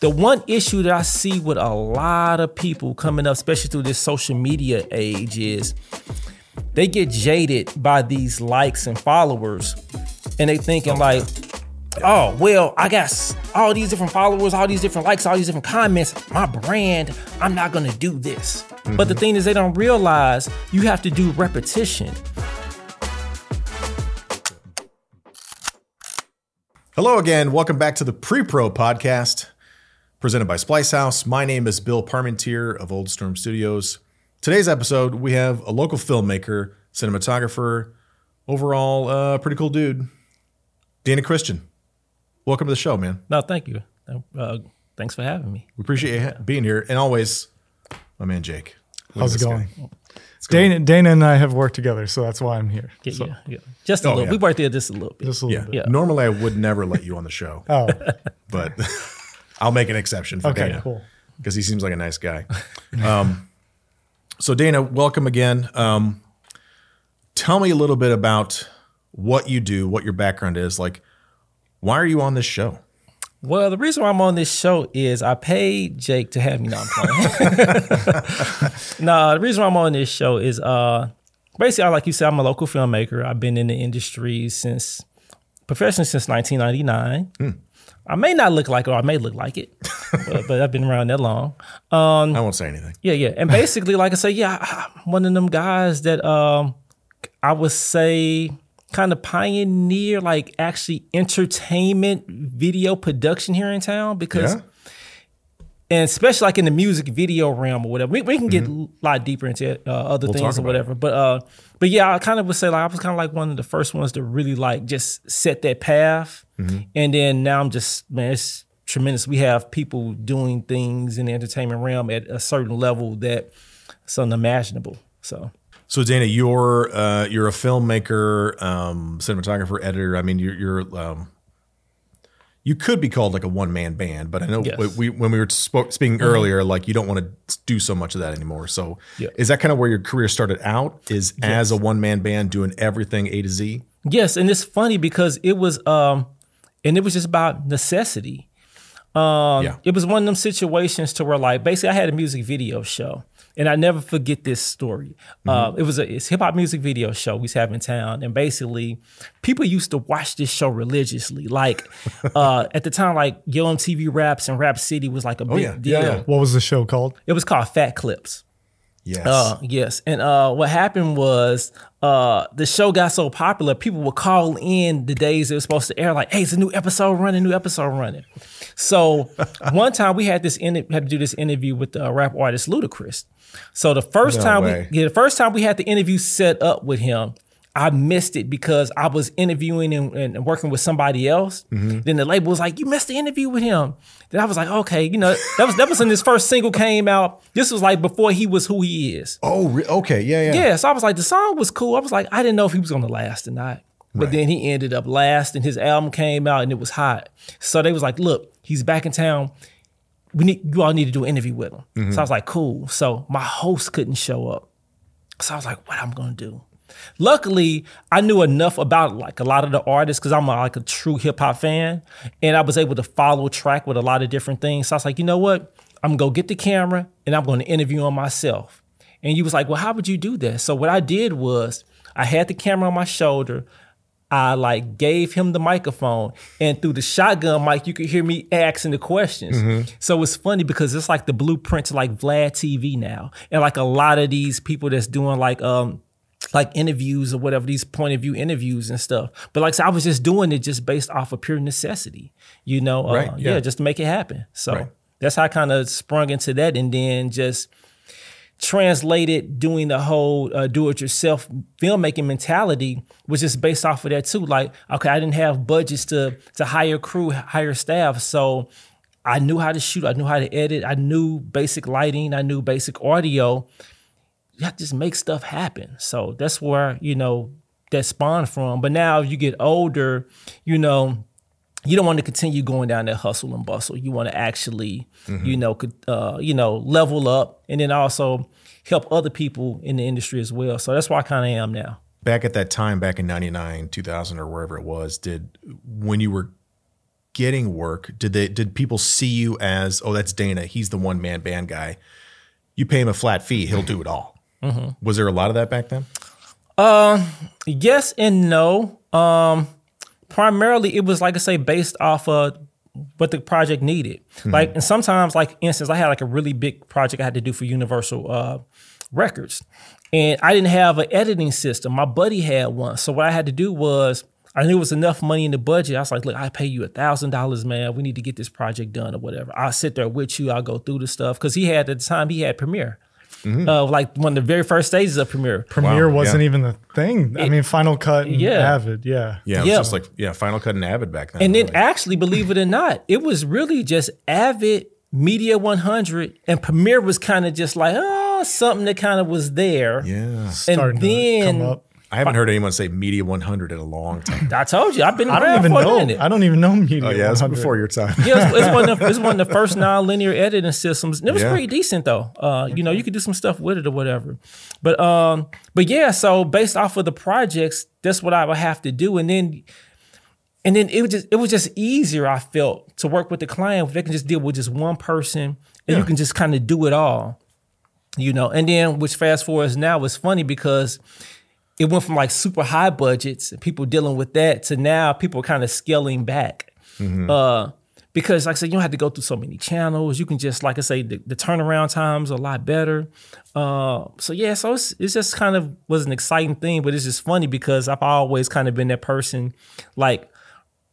the one issue that I see with a lot of people coming up, especially through this social media age, is they get jaded by these likes and followers, and they thinking like, oh well, I got all these different followers, all these different likes, all these different comments. My brand, I'm not gonna do this. Mm-hmm. But the thing is, they don't realize you have to do repetition. Hello again. Welcome back to the Pre Pro podcast presented by Splice House. My name is Bill Parmentier of Old Storm Studios. Today's episode, we have a local filmmaker, cinematographer, overall, uh, pretty cool dude, Dana Christian. Welcome to the show, man. No, thank you. Uh, thanks for having me. We appreciate you being here. And always, my man Jake. Look How's it going? Dana, Dana and I have worked together, so that's why I'm here. Yeah, so. yeah, yeah. just a oh, little. Yeah. We worked there just a little bit. Just a little yeah. bit. Yeah. Normally, I would never let you on the show. oh, but I'll make an exception for okay, Dana. cool. Because he seems like a nice guy. Um, so Dana, welcome again. Um, tell me a little bit about what you do, what your background is. Like, why are you on this show? Well, the reason why I'm on this show is I paid Jake to have me. No, no, the reason why I'm on this show is uh, basically, like you said, I'm a local filmmaker. I've been in the industry since professionally since 1999. Mm. I may not look like it, or I may look like it, but, but, I've been around that long. Um, I won't say anything. Yeah, yeah, and basically, like I say, yeah, I'm one of them guys that um, I would say kind of pioneer like actually entertainment video production here in town because yeah. And especially like in the music video realm or whatever we, we can get mm-hmm. a lot deeper into uh, other we'll things or whatever it. but uh but yeah i kind of would say like i was kind of like one of the first ones to really like just set that path mm-hmm. and then now i'm just man it's tremendous we have people doing things in the entertainment realm at a certain level that it's unimaginable so so Dana, you're uh, you're a filmmaker, um, cinematographer, editor. I mean, you're, you're um, you could be called like a one man band, but I know yes. we, when we were speaking mm-hmm. earlier, like you don't want to do so much of that anymore. So yeah. is that kind of where your career started out? Is yes. as a one man band doing everything A to Z? Yes, and it's funny because it was, um, and it was just about necessity. Um, yeah. It was one of them situations to where like basically I had a music video show and I never forget this story. Mm-hmm. Uh, it was a hip hop music video show we used to have in town, and basically, people used to watch this show religiously. Like uh, at the time, like Yo MTV Raps and Rap City was like a oh, big yeah. deal. Yeah, yeah. What was the show called? It was called Fat Clips. Yes. Uh, yes. And uh, what happened was uh, the show got so popular, people would call in the days it was supposed to air, like, "Hey, it's a new episode running, new episode running." So one time we had this in, had to do this interview with the rap artist Ludacris. So the first no time way. we yeah, the first time we had the interview set up with him, I missed it because I was interviewing and, and working with somebody else. Mm-hmm. Then the label was like, "You missed the interview with him." Then I was like, "Okay, you know, that was that was when his first single came out. This was like before he was who he is." Oh, okay, yeah, yeah. Yeah, so I was like, the song was cool. I was like, I didn't know if he was going to last or not. But right. then he ended up last, and his album came out, and it was hot. So they was like, "Look, he's back in town we need you all need to do an interview with him. Mm-hmm. So I was like, cool. So my host couldn't show up. So I was like, what I'm gonna do? Luckily, I knew enough about like a lot of the artists because I'm a, like a true hip hop fan, and I was able to follow track with a lot of different things. So I was like, you know what? I'm gonna go get the camera and I'm gonna interview him myself. And he was like, well, how would you do that? So what I did was I had the camera on my shoulder. I like gave him the microphone, and through the shotgun mic, you could hear me asking the questions. Mm-hmm. So it's funny because it's like the blueprint to like Vlad TV now, and like a lot of these people that's doing like um like interviews or whatever these point of view interviews and stuff. But like so I was just doing it just based off of pure necessity, you know. Uh, right, yeah. yeah. just to make it happen. So right. that's how I kind of sprung into that, and then just translated doing the whole uh, do-it-yourself filmmaking mentality was just based off of that too. Like, okay, I didn't have budgets to to hire crew, hire staff, so I knew how to shoot, I knew how to edit, I knew basic lighting, I knew basic audio. You have to just make stuff happen. So that's where you know that spawned from. But now you get older, you know you don't want to continue going down that hustle and bustle. You want to actually, mm-hmm. you know, uh, you know, level up, and then also help other people in the industry as well. So that's why I kind of am now. Back at that time, back in '99, 2000, or wherever it was, did when you were getting work? Did they did people see you as oh that's Dana? He's the one man band guy. You pay him a flat fee, he'll do it all. Mm-hmm. Was there a lot of that back then? Uh, yes and no. Um, primarily it was like I say based off of what the project needed. Mm-hmm. Like and sometimes, like instance, I had like a really big project I had to do for Universal uh, Records, and I didn't have an editing system. My buddy had one, so what I had to do was I knew it was enough money in the budget. I was like, look, I pay you a thousand dollars, man. We need to get this project done or whatever. I'll sit there with you. I'll go through the stuff because he had at the time he had Premiere. Mm-hmm. Uh, like one of the very first stages of Premiere. Premiere wow, wasn't yeah. even the thing. It, I mean, Final Cut and yeah. Avid, yeah. Yeah, it was yeah. just like, yeah, Final Cut and Avid back then. And really. then actually, believe it or not, it was really just Avid, Media 100, and Premiere was kind of just like, oh, something that kind of was there. Yeah. And then I haven't heard anyone say Media 100 in a long time. I told you, I've been I don't even know. I don't even know Media. Oh yeah, it's before your time. yeah, it's, it's, one of the, it's one of the first non-linear editing systems. And it was yeah. pretty decent though. Uh, you know, you could do some stuff with it or whatever. But um, but yeah, so based off of the projects, that's what I would have to do, and then. And then it was just it was just easier. I felt to work with the client. If they can just deal with just one person, and yeah. you can just kind of do it all, you know. And then, which fast forwards now is funny because it went from like super high budgets, and people dealing with that, to now people kind of scaling back. Mm-hmm. Uh, because like I said, you don't have to go through so many channels. You can just, like I say, the, the turnaround times are a lot better. Uh, so yeah, so it's, it's just kind of was an exciting thing, but it's just funny because I've always kind of been that person, like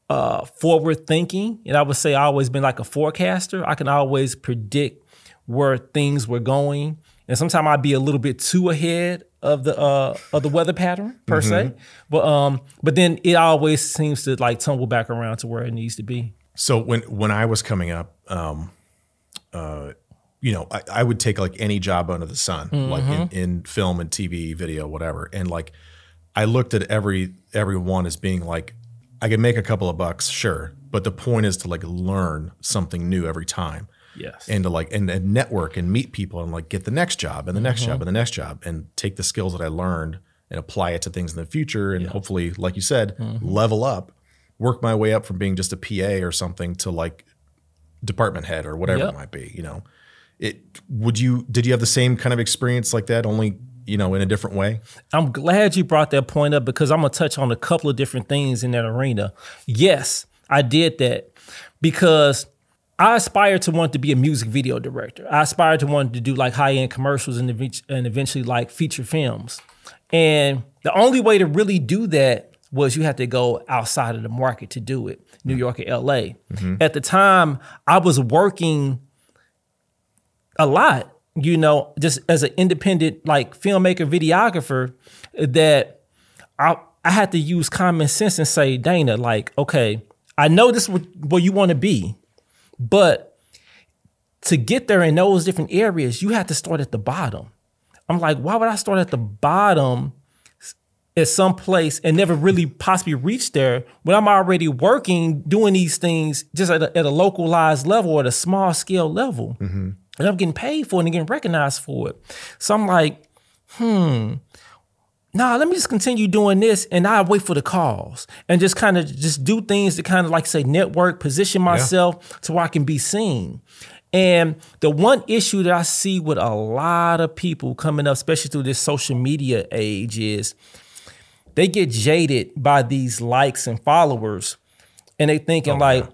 uh, forward thinking, and I would say I always been like a forecaster. I can always predict where things were going, and sometimes I'd be a little bit too ahead of the uh of the weather pattern per mm-hmm. se. But um but then it always seems to like tumble back around to where it needs to be. So when when I was coming up, um uh you know, I, I would take like any job under the sun, mm-hmm. like in, in film and TV, video, whatever. And like I looked at every every one as being like I could make a couple of bucks, sure. But the point is to like learn something new every time. Yes. And to like and, and network and meet people and like get the next job and the next mm-hmm. job and the next job and take the skills that I learned and apply it to things in the future and yeah. hopefully, like you said, mm-hmm. level up, work my way up from being just a PA or something to like department head or whatever yep. it might be. You know, it would you did you have the same kind of experience like that? Only you know in a different way. I'm glad you brought that point up because I'm gonna touch on a couple of different things in that arena. Yes, I did that because I aspired to want to be a music video director. I aspired to want to do like high end commercials and, and eventually like feature films. And the only way to really do that was you had to go outside of the market to do it, New York or LA. Mm-hmm. At the time, I was working a lot, you know, just as an independent like filmmaker, videographer, that I I had to use common sense and say, Dana, like, okay, I know this is where you want to be. But to get there in those different areas, you have to start at the bottom. I'm like, why would I start at the bottom at some place and never really possibly reach there when I'm already working doing these things just at a, at a localized level or at a small scale level? Mm-hmm. And I'm getting paid for it and getting recognized for it. So I'm like, hmm, nah, let me just continue doing this and I wait for the calls and just kind of just do things to kind of like say network, position myself yeah. to where I can be seen. And the one issue that I see with a lot of people coming up, especially through this social media age, is they get jaded by these likes and followers and they thinking oh, like,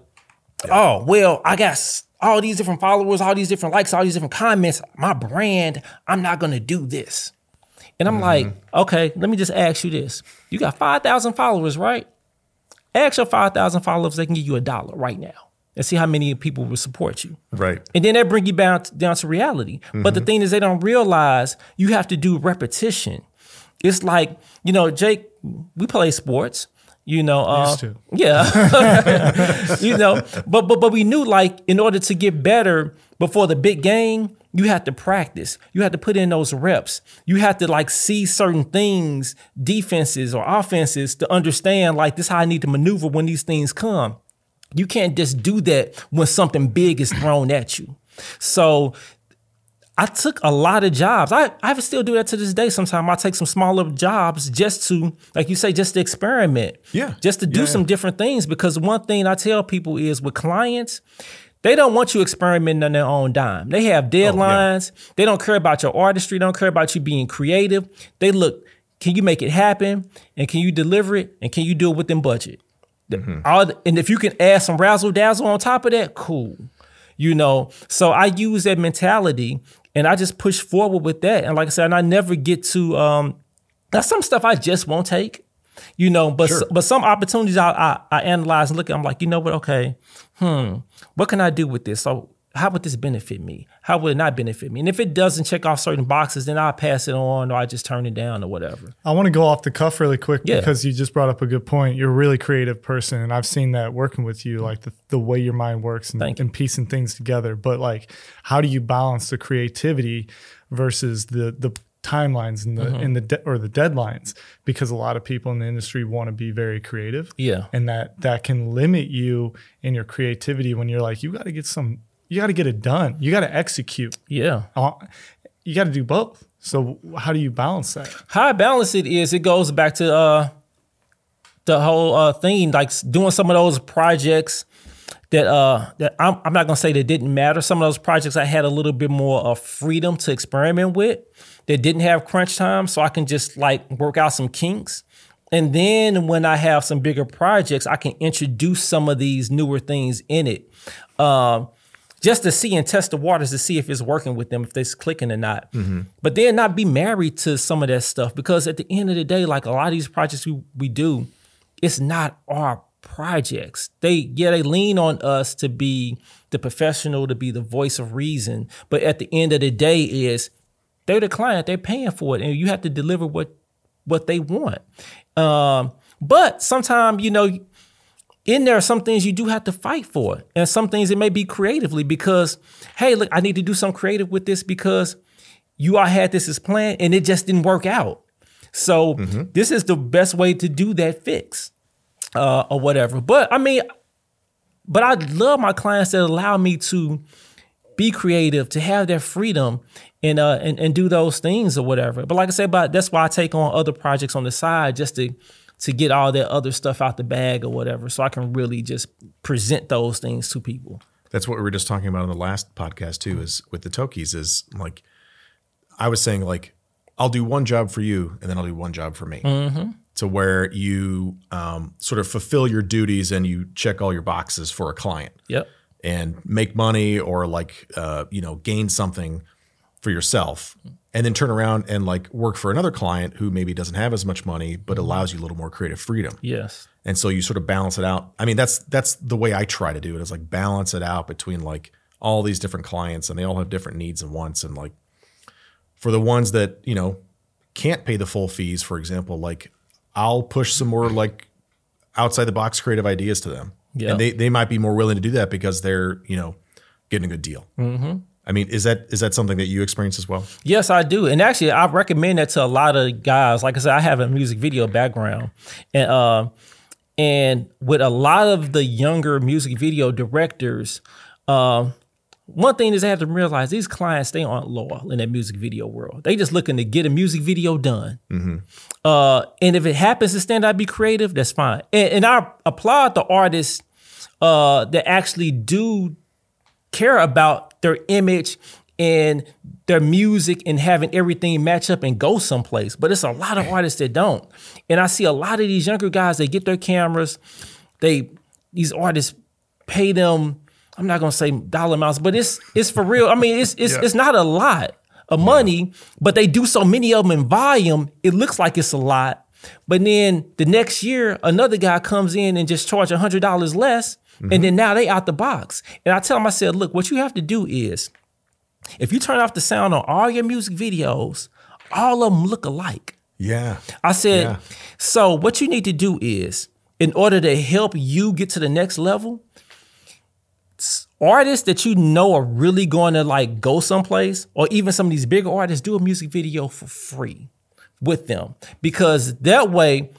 yeah. oh, well, I got all these different followers, all these different likes, all these different comments. My brand, I'm not gonna do this. And I'm mm-hmm. like, okay, let me just ask you this. You got 5,000 followers, right? Ask your 5,000 followers, they can give you a dollar right now and see how many people will support you. Right. And then that bring you down to, down to reality. Mm-hmm. But the mm-hmm. thing is, they don't realize you have to do repetition. It's like, you know, Jake, we play sports. You know, uh, yeah, you know, but but but we knew like in order to get better before the big game, you have to practice. You have to put in those reps. You have to like see certain things, defenses or offenses to understand like this how I need to maneuver when these things come. You can't just do that when something big is thrown at you. So I took a lot of jobs. I, I still do that to this day. Sometimes I take some smaller jobs just to, like you say, just to experiment. Yeah. Just to do yeah, some yeah. different things. Because one thing I tell people is with clients, they don't want you experimenting on their own dime. They have deadlines. Oh, yeah. They don't care about your artistry. They don't care about you being creative. They look, can you make it happen? And can you deliver it? And can you do it within budget? Mm-hmm. All the, and if you can add some razzle dazzle on top of that, cool. You know, so I use that mentality and I just push forward with that. And like I said, and I never get to um that's some stuff I just won't take. You know, but sure. but some opportunities I, I, I analyze and look at. I'm like, you know what? Okay, hmm, what can I do with this? So how would this benefit me? How would it not benefit me? And if it doesn't check off certain boxes, then I'll pass it on or I just turn it down or whatever. I want to go off the cuff really quick yeah. because you just brought up a good point. You're a really creative person, and I've seen that working with you, like the, the way your mind works and, and piecing things together. But like, how do you balance the creativity versus the the timelines and the mm-hmm. and the de- or the deadlines because a lot of people in the industry want to be very creative yeah and that that can limit you in your creativity when you're like you got to get some you got to get it done. You got to execute. Yeah. Uh, you got to do both. So how do you balance that? How I balance it is it goes back to uh, the whole uh, thing, like doing some of those projects that uh that I'm, I'm not gonna say that didn't matter. Some of those projects I had a little bit more of freedom to experiment with that didn't have crunch time, so I can just like work out some kinks. And then when I have some bigger projects, I can introduce some of these newer things in it. Um, just to see and test the waters to see if it's working with them, if it's clicking or not. Mm-hmm. But then not be married to some of that stuff because at the end of the day, like a lot of these projects we, we do, it's not our projects. They yeah, they lean on us to be the professional, to be the voice of reason. But at the end of the day, is they're the client, they're paying for it, and you have to deliver what what they want. Um, but sometimes, you know, in there are some things you do have to fight for, and some things it may be creatively because, hey, look, I need to do something creative with this because you all had this as planned and it just didn't work out. So mm-hmm. this is the best way to do that fix, uh, or whatever. But I mean, but I love my clients that allow me to be creative, to have that freedom and uh and, and do those things or whatever. But like I said, but that's why I take on other projects on the side just to to get all that other stuff out the bag or whatever. So I can really just present those things to people. That's what we were just talking about in the last podcast too, is with the Tokies is like I was saying like I'll do one job for you and then I'll do one job for me. Mm-hmm. To where you um, sort of fulfill your duties and you check all your boxes for a client. Yep. And make money or like uh, you know gain something for yourself and then turn around and like work for another client who maybe doesn't have as much money but mm-hmm. allows you a little more creative freedom. Yes. And so you sort of balance it out. I mean that's that's the way I try to do it is like balance it out between like all these different clients and they all have different needs and wants and like for the ones that, you know, can't pay the full fees, for example, like I'll push some more like outside the box creative ideas to them. Yeah. And they they might be more willing to do that because they're, you know, getting a good deal. Mm-hmm. I mean, is that is that something that you experience as well? Yes, I do. And actually, I recommend that to a lot of guys. Like I said, I have a music video background, and uh, and with a lot of the younger music video directors, uh, one thing is I have to realize these clients they aren't loyal in that music video world. They just looking to get a music video done. Mm-hmm. Uh, and if it happens to stand out be creative, that's fine. And, and I applaud the artists uh, that actually do care about their image and their music and having everything match up and go someplace. But it's a lot of artists that don't. And I see a lot of these younger guys, they get their cameras, they these artists pay them, I'm not gonna say dollar amounts, but it's it's for real. I mean, it's it's yeah. it's not a lot of money, but they do so many of them in volume, it looks like it's a lot. But then the next year, another guy comes in and just charge hundred dollars less Mm-hmm. And then now they out the box. And I tell them, I said, look, what you have to do is if you turn off the sound on all your music videos, all of them look alike. Yeah. I said, yeah. so what you need to do is, in order to help you get to the next level, artists that you know are really going to like go someplace, or even some of these bigger artists, do a music video for free with them. Because that way,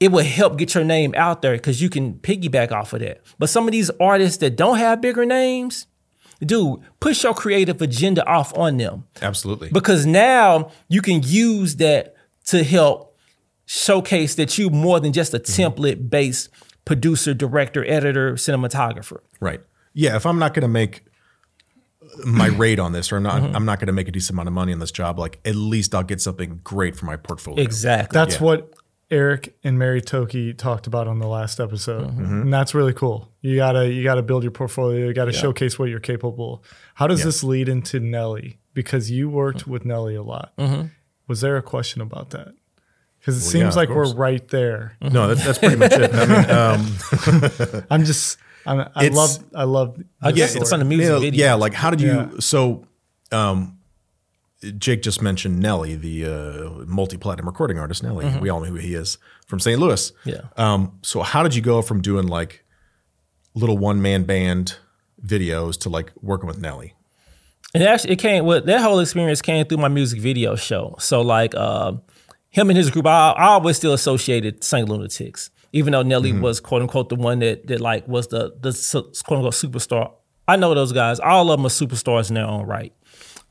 it will help get your name out there because you can piggyback off of that. But some of these artists that don't have bigger names, dude, push your creative agenda off on them. Absolutely. Because now you can use that to help showcase that you're more than just a mm-hmm. template based producer, director, editor, cinematographer. Right. Yeah. If I'm not going to make my rate on this, or I'm not, mm-hmm. I'm not going to make a decent amount of money on this job, like at least I'll get something great for my portfolio. Exactly. That's yeah. what Eric and Mary Toki talked about on the last episode, mm-hmm. and that's really cool. You gotta you gotta build your portfolio. You gotta yeah. showcase what you're capable. How does yeah. this lead into Nelly? Because you worked with Nelly a lot. Mm-hmm. Was there a question about that? Because it well, seems like we're right there. No, that, that's pretty much it. I mean, um, I'm just I'm, I love I love. I guess it's on the music yeah, video. Yeah, like how did you? So, um, Jake just mentioned Nelly, the uh, multi-platinum recording artist Nelly. Mm-hmm. We all know who he is from St. Louis. Yeah. Um, so how did you go from doing like little one-man band videos to like working with Nelly? And actually it came with that whole experience came through my music video show. So like uh, him and his group, I, I always still associated St. Lunatics even though Nelly mm-hmm. was quote unquote the one that that like was the the quote unquote superstar. I know those guys. All of them are superstars in their own right.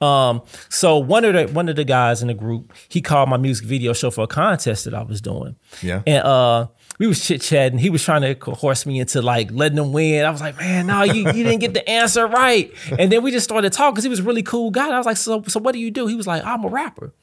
Um, so one of the one of the guys in the group, he called my music video show for a contest that I was doing. Yeah. And uh we was chit chatting. He was trying to coerce me into like letting him win. I was like, man, no, you, you didn't get the answer right. And then we just started talking because he was a really cool guy. I was like, so so what do you do? He was like, I'm a rapper.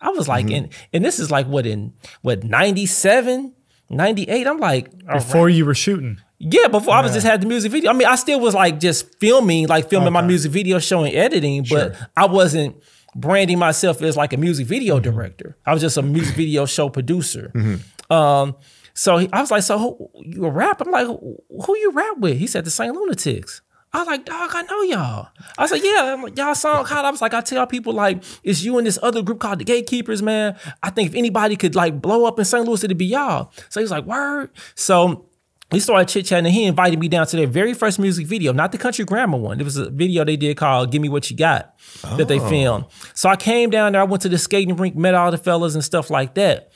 I was like, mm-hmm. and and this is like what in what 97? 98. I'm like, before right. you were shooting. Yeah, before yeah. I was just had the music video. I mean, I still was like just filming, like filming okay. my music video, showing editing, but sure. I wasn't branding myself as like a music video mm-hmm. director. I was just a music video show producer. Mm-hmm. Um, so he, I was like, so who, you a rap? I'm like, who, who you rap with? He said the St. Lunatics. I was like, dog, I know y'all. I said, yeah, like, y'all song kind I was like, I tell people like, it's you and this other group called the Gatekeepers, man. I think if anybody could like blow up in St. Louis, it'd be y'all. So he was like, word. So we started chit chatting, and he invited me down to their very first music video, not the country grammar one. It was a video they did called "Give Me What You Got" oh. that they oh. filmed. So I came down there. I went to the skating rink, met all the fellas and stuff like that.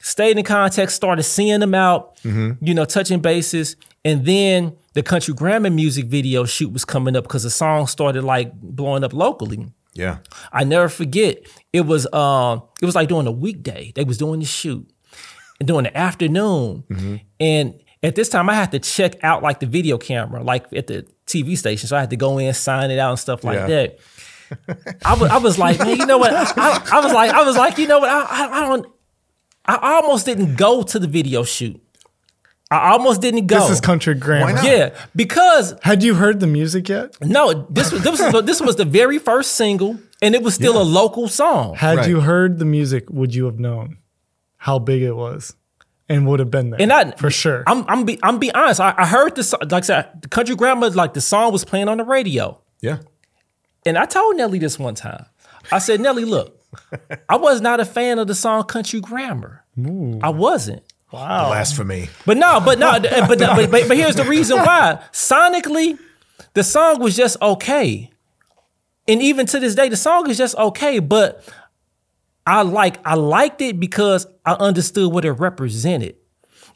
Stayed in context, started seeing them out, mm-hmm. you know, touching bases, and then the country grammar music video shoot was coming up because the song started like blowing up locally. Yeah. I never forget. It was um it was like doing a weekday. They was doing the shoot and doing the afternoon. Mm-hmm. And at this time I had to check out like the video camera, like at the TV station. So I had to go in, sign it out and stuff like yeah. that. I was I was like, man, you know what? I, I was like, I was like, you know what? I, I, I don't I almost didn't go to the video shoot. I almost didn't go. This is country grammar. Yeah, because had you heard the music yet? No, this was this was this was the very first single, and it was still yeah. a local song. Had right. you heard the music, would you have known how big it was, and would have been there? And I, for sure. I'm I'm be I'm be honest. I, I heard the like I said, the country grammar like the song was playing on the radio. Yeah, and I told Nelly this one time. I said, Nelly, look, I was not a fan of the song Country Grammar. Ooh. I wasn't. Wow. Blasphemy. But no, but no, eh, but, but, but, but here's the reason why. Sonically, the song was just okay. And even to this day, the song is just okay, but I like I liked it because I understood what it represented.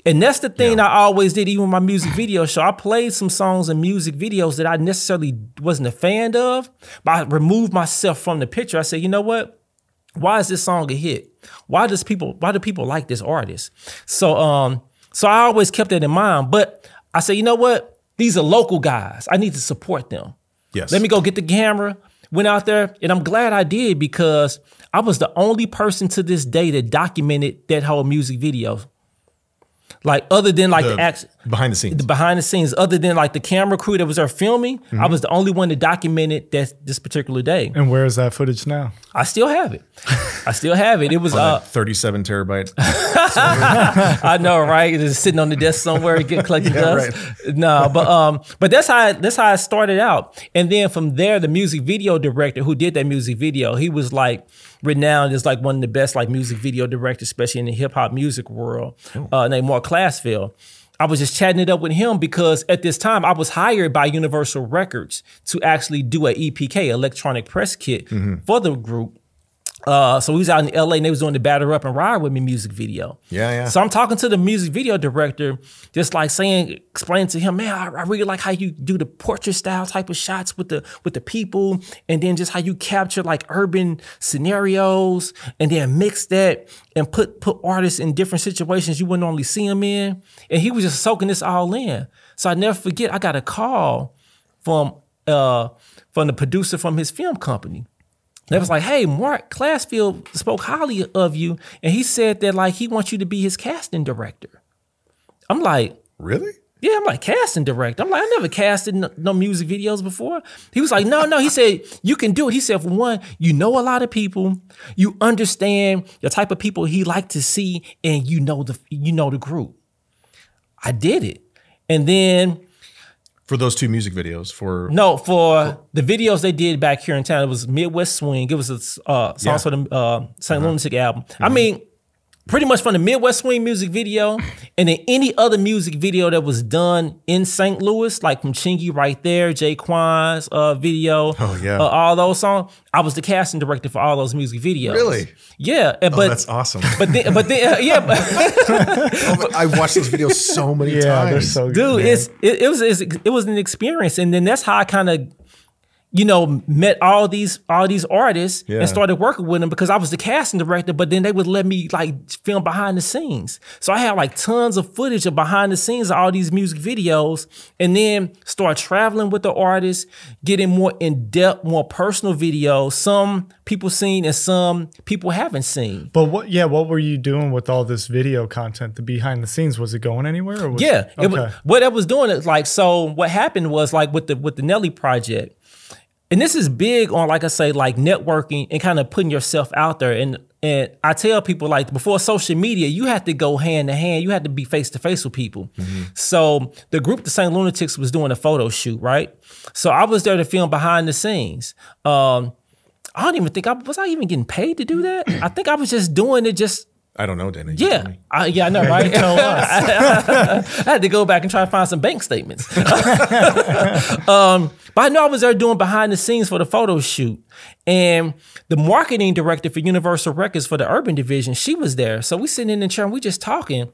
And that's the thing yeah. I always did, even my music video show. I played some songs and music videos that I necessarily wasn't a fan of, but I removed myself from the picture. I said, you know what? Why is this song a hit? Why does people why do people like this artist? So um so I always kept that in mind. But I said, you know what? These are local guys. I need to support them. Yes. Let me go get the camera. Went out there, and I'm glad I did because I was the only person to this day that documented that whole music video. Like other than like the, the action behind the scenes, the behind the scenes, other than like the camera crew that was there filming, mm-hmm. I was the only one that documented that this particular day. And where is that footage now? I still have it. I still have it. It was uh, 37 terabyte. I know, right? It's sitting on the desk somewhere, get collected yeah, dust. Right. No, but um, but that's how that's how I started out. And then from there, the music video director who did that music video, he was like renowned as like one of the best like music video directors, especially in the hip hop music world, uh, named Marc Klasfeld. I was just chatting it up with him because at this time I was hired by Universal Records to actually do a EPK, electronic press kit, mm-hmm. for the group. Uh, so we was out in LA and they was doing the Batter Up and Ride With Me music video. Yeah, yeah. So I'm talking to the music video director, just like saying, explaining to him, man, I, I, really like how you do the portrait style type of shots with the with the people, and then just how you capture like urban scenarios, and then mix that and put put artists in different situations you wouldn't only see them in. And he was just soaking this all in. So I never forget, I got a call from uh from the producer from his film company. They was like, hey, Marc Klasfeld spoke highly of you, and he said that like he wants you to be his casting director. I'm like, really? Yeah, I'm like casting director. I'm like, I never casted no, no, music videos before. He was like, no, no. He said you can do it. He said, for one, you know a lot of people, you understand the type of people he like to see, and you know the you know the group. I did it, and then for those two music videos for no for, for, the videos they did back here in town it was midwest swing it was a uh, song yeah. for the uh, st uh-huh. lunatic album mm-hmm. i mean pretty much from the Midwest Swing music video and then any other music video that was done in St. Louis, like from Chingy right there, J-Kwon's uh, video, oh yeah, uh, all those songs. I was the casting director for all those music videos. Really? Yeah, oh, but that's awesome. But then, but then, uh, yeah, oh, I watched those videos so many yeah, times. So Dude, it's it, it was it was an experience, and then that's how I kind of you know, met all these all these artists yeah. and started working with them because I was the casting director, but then they would let me like film behind the scenes. So I had like tons of footage of behind the scenes of all these music videos and then start traveling with the artists, getting more in-depth, more personal videos. Some people seen and some people haven't seen. But what yeah, what were you doing with all this video content, the behind the scenes? Was it going anywhere? yeah. It, okay. was, what I was doing is like so what happened was like with the with the Nelly project and this is big on like I say like networking and kind of putting yourself out there. And and I tell people like before social media you had to go hand to hand. You had to be face to face with people. Mm-hmm. so the group the St. Lunatics was doing a photo shoot right? So I was there to film behind the scenes. Um, I don't even think I was I even getting paid to do that? I think I was just doing it just I don't know, Dana. Yeah, I, yeah, I know, right? I, I, had to go back and try to find some bank statements. um, but I know I was there doing behind the scenes for the photo shoot, and the marketing director for Universal Records for the Urban Division, she was there. So we sitting in the chair and we just talking.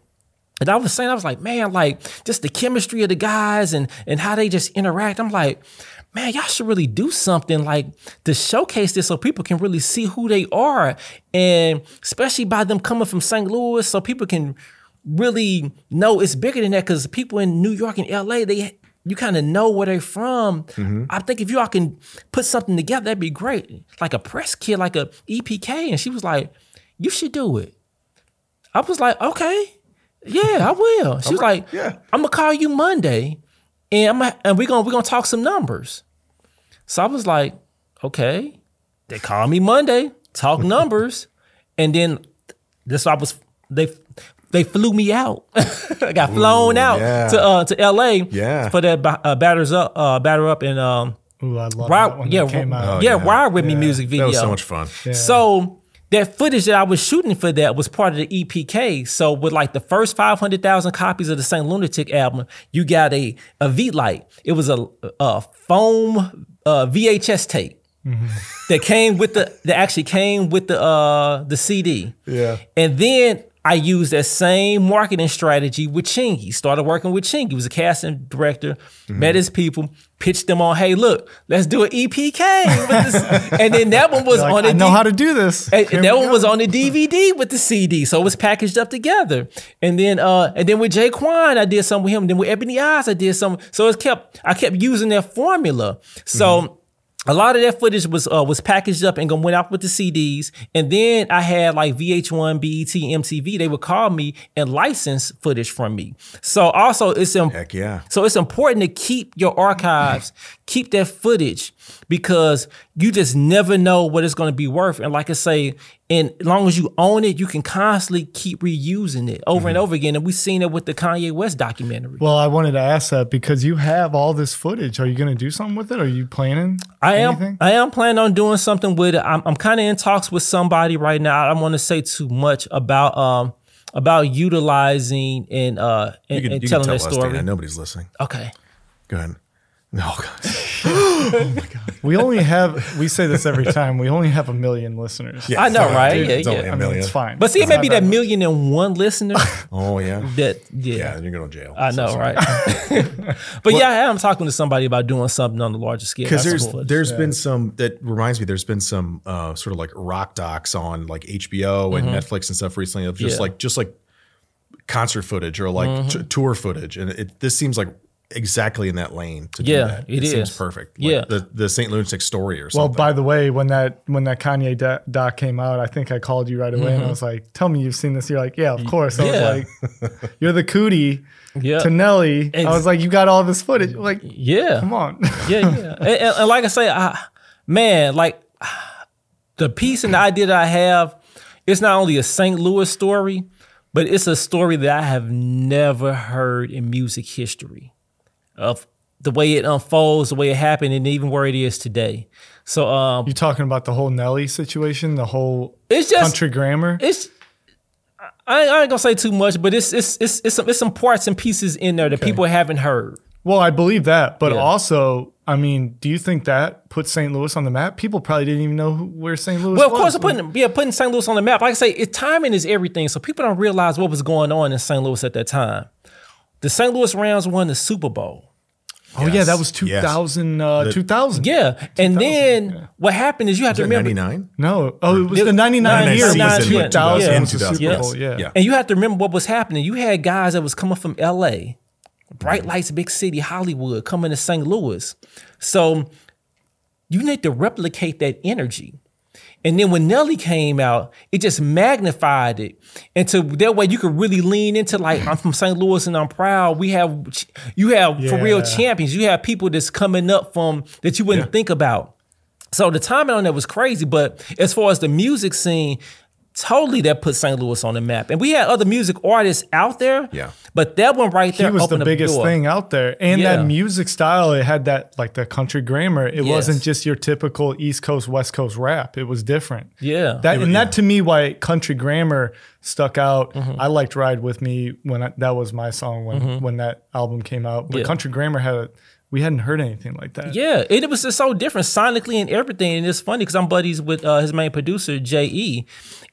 And I was saying, I was like, man, like just the chemistry of the guys and and how they just interact. I'm like, man, y'all should really do something like to showcase this so people can really see who they are. And especially by them coming from St. Louis, so people can really know it's bigger than that. Cause people in New York and LA, they you kind of know where they're from. Mm-hmm. I think if y'all can put something together, that'd be great. Like a press kit, like a EPK. And she was like, You should do it. I was like, okay, yeah, I will. She was like, yeah. I'm gonna call you Monday and I'm and we're gonna we're gonna talk some numbers. So I was like, okay. They call me Monday, talk numbers, and then this I was they they flew me out. I got flown Ooh, out yeah. to uh, to L.A. Yeah, for that uh, batters up uh, batter up and um. Ooh, I love ride, that one yeah, that came out. Oh, yeah, yeah, ride with yeah. me music video. That was so much fun. Yeah. So that footage that I was shooting for that was part of the EPK. So with like the first 500,000 copies of the St. Lunatic album, you got a, a V-Light. It was a, a foam uh, VHS tape. Mm-hmm. that came with the that actually came with the uh the CD. Yeah. And then I used that same marketing strategy with Chingy. Started working with Chingy. He was a casting director, mm-hmm. met his people, pitched them on, hey, look, let's do an EPK. and then that one was like, on the I know D- how to do this. And, and that one go. was on the DVD with the CD. So it was packaged up together. And then uh and then with J-Kwon, I did some with him. And then with Ebony Eyez, I did some. So it kept I kept using that formula. So mm-hmm a lot of that footage was uh, was packaged up and went out with the CDs. And then I had like VH1, BET, MTV. They would call me and license footage from me. So also it's Im- Heck yeah. So it's important to keep your archives, keep that footage because you just never know what it's going to be worth. And like I say, and as long as you own it, you can constantly keep reusing it over mm-hmm. and over again. And we've seen it with the Kanye West documentary. Well, I wanted to ask that because you have all this footage. Are you going to do something with it? Are you planning? I anything? am. I am planning on doing something with it. I'm, I'm kind of in talks with somebody right now. I don't want to say too much about um about utilizing and uh and, can, and telling tell that story. Dana, nobody's listening. Okay. Go ahead. No. oh my god. We only have we say this every time. We only have a million listeners. Yeah, I know, right? yeah, it's yeah. I mean, it's fine. But see, it may be that million and one listener. oh yeah. That yeah. Yeah, you're going to jail. I know, so right? but well, yeah, I am talking to somebody about doing something on the larger scale. Because there's cool. there's yeah. been some that reminds me. There's been some uh, sort of like rock docs on like HBO and mm-hmm. Netflix and stuff recently of just like just like concert footage or like mm-hmm. t- tour footage, and it, this seems like exactly in that lane to do yeah, that. It, it seems perfect. Like yeah, the the Saint Lunatic story or something. Well, by the way, when that when that Kanye doc came out, I think I called you right away mm-hmm. and I mm-hmm. was like, "Tell me you've seen this." You're like, "Yeah, of course." I yeah. was like, "You're the cootie." Yeah. To Nelly, I was like, "You got all this footage?" Like, yeah, come on, yeah, yeah. and, and, and, like I say, I, man, like the piece and the idea that I have, it's not only a St. Louis story, but it's a story that I have never heard in music history of the way it unfolds, the way it happened, and even where it is today. So um, you talking about the whole Nelly situation, the whole it's just, country grammar. It's I, I ain't gonna say too much, but it's it's it's it's some, it's some parts and pieces in there that okay. people haven't heard. Well, I believe that, but yeah. also, I mean, do you think that put St. Louis on the map? People probably didn't even know where St. Louis. Was. Well, of was. course, putting yeah, putting St. Louis on the map. Like I say, it, timing is everything. So people don't realize what was going on in St. Louis at that time. The St. Louis Rams won the Super Bowl. Oh yes. yeah, that was 2000, yes. uh, 2000. Yeah, 2000, and then yeah. what happened is you have was to remember 99. No, oh, it was the 99 year. 2000, 2000 yeah. was the Super Bowl. Yeah. yeah, and you have to remember what was happening. You had guys that was coming from L.A., bright lights, big city, Hollywood, coming to St. Louis. So you need to replicate that energy. And then when Nelly came out, it just magnified it. And so that way you could really lean into like, I'm from St. Louis and I'm proud. We have you have yeah. for real champions. You have people that's coming up from that you wouldn't yeah. think about. So the timing on that was crazy. But as far as the music scene, totally that put St. Louis on the map. And we had other music artists out there. Yeah. But that one right there, he was the biggest the thing out there, and yeah. that music style. It had that like the country grammar. It yes. wasn't just your typical East Coast West Coast rap. It was different. Yeah, that and yeah. that to me why country grammar stuck out. Mm-hmm. I liked "Ride with Me" when I, that was my song when mm-hmm. when that album came out. But yeah. country grammar had a we hadn't heard anything like that. Yeah, it, it was just so different sonically and everything. And it's funny because I'm buddies with uh, his main producer, J.E.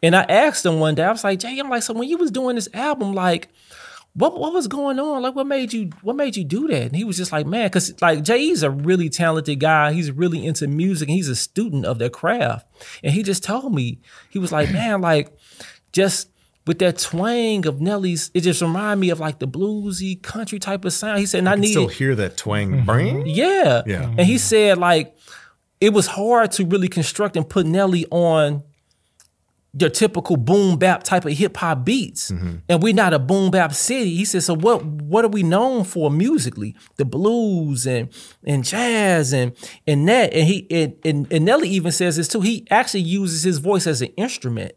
And I asked him one day, I was like, Jay, I'm like, so when you was doing this album, like, what what was going on? Like, what made you what made you do that? And he was just like, man, because like Jay E's a really talented guy. He's really into music and he's a student of their craft. And he just told me, he was like, man, like, just with that twang of Nelly's, it just reminded me of like the bluesy country type of sound. He said, and I, I need still hear that twang. Mm-hmm. Yeah. Yeah. And he said like it was hard to really construct and put Nelly on your typical boom bap type of hip hop beats. Mm-hmm. And we're not a boom bap city. He said, so what what are we known for musically? The blues and and jazz and and that. And he and, and, and Nelly even says this too. He actually uses his voice as an instrument.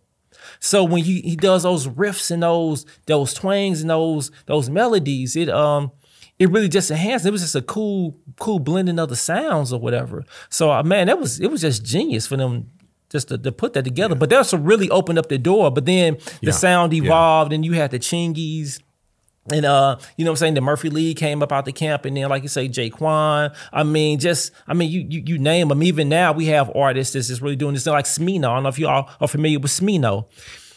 So when he, he does those riffs and those those twangs and those those melodies, it um it really just enhanced. It was just a cool cool blending of the sounds or whatever. So uh, man, that was it was just genius for them just to, to put that together. Yeah. But that also really opened up the door. But then the yeah. sound evolved, yeah. and you had the Chingies and uh, you know what I'm saying? The Murphy Lee came up out the camp, and then like you say, J-Kwon. I mean, just I mean, you you, you name them. Even now, we have artists that's just really doing this. They're like Smino. I don't know if you all are familiar with Smino.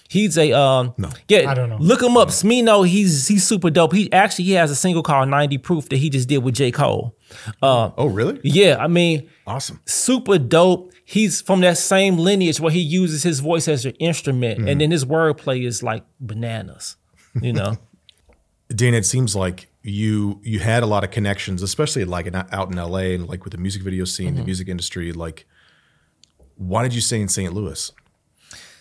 He's a um no. yeah, I don't know. Look him up. Smino, he's he's super dope. He actually he has a single called 90 Proof that he just did with J. Cole. Uh, oh, really? Yeah, I mean awesome. Super dope. He's from that same lineage where he uses his voice as an instrument, mm-hmm. and then his wordplay is like bananas. You know? Dan, it seems like you you had a lot of connections, especially like in, out in LA and like with the music video scene, mm-hmm. the music industry. Like, why did you stay in St. Louis?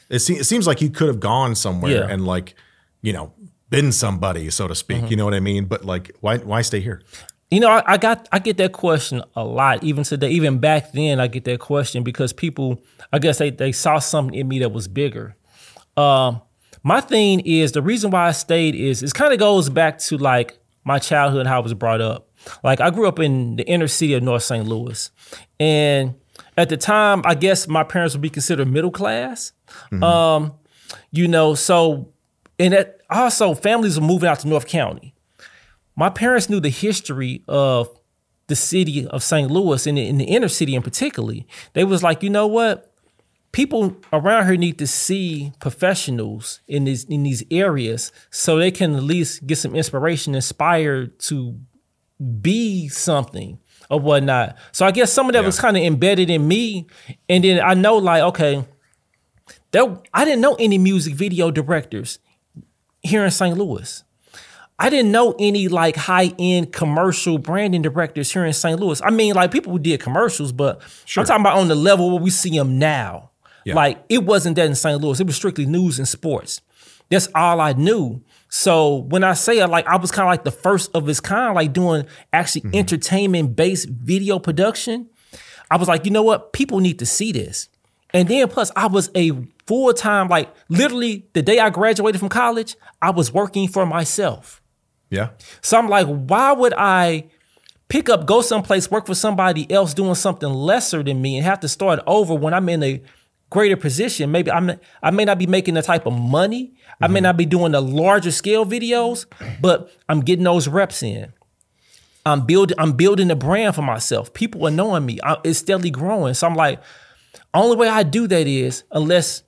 It, se- it seems like you could have gone somewhere yeah. and like, you know, been somebody, so to speak. Mm-hmm. You know what I mean? But like, why why stay here? You know, I, I, got I get that question a lot, even today, even back then. I get that question because people, I guess they they saw something in me that was bigger. Um, my thing is the reason why I stayed is it kind of goes back to like my childhood and how I was brought up. Like I grew up in the inner city of North St. Louis. And at the time, I guess my parents would be considered middle class. Mm-hmm. Um, you know, so and that also families were moving out to North County. My parents knew the history of the city of St. Louis and in, the inner city in particularly. They was like, you know what? People around here need to see professionals in these in these areas so they can at least get some inspiration, inspired to be something or whatnot. So I guess some of that yeah. was kind of embedded in me. And then I know like, okay, there I didn't know any music video directors here in St. Louis. I didn't know any like high end commercial branding directors here in St. Louis. I mean, like people who did commercials, but sure. I'm talking about on the level where we see them now. Yeah. Like it wasn't that in St. Louis. It was strictly news and sports. That's all I knew. So when I say I like I was kind of like the first of its kind, like doing actually mm-hmm. entertainment based video production, I was like, you know what? People need to see this. And then plus I was a full time, like literally the day I graduated from college, I was working for myself. Yeah. So I'm like, why would I pick up, go someplace, work for somebody else doing something lesser than me and have to start over when I'm in a greater position? Maybe I'm I may not be making the type of money. Mm-hmm. I may mm-hmm. not be doing the larger scale videos, but I'm getting those reps in. I'm building I'm building a brand for myself. People are knowing me. I, it's steadily growing. So I'm like, only way I do that is unless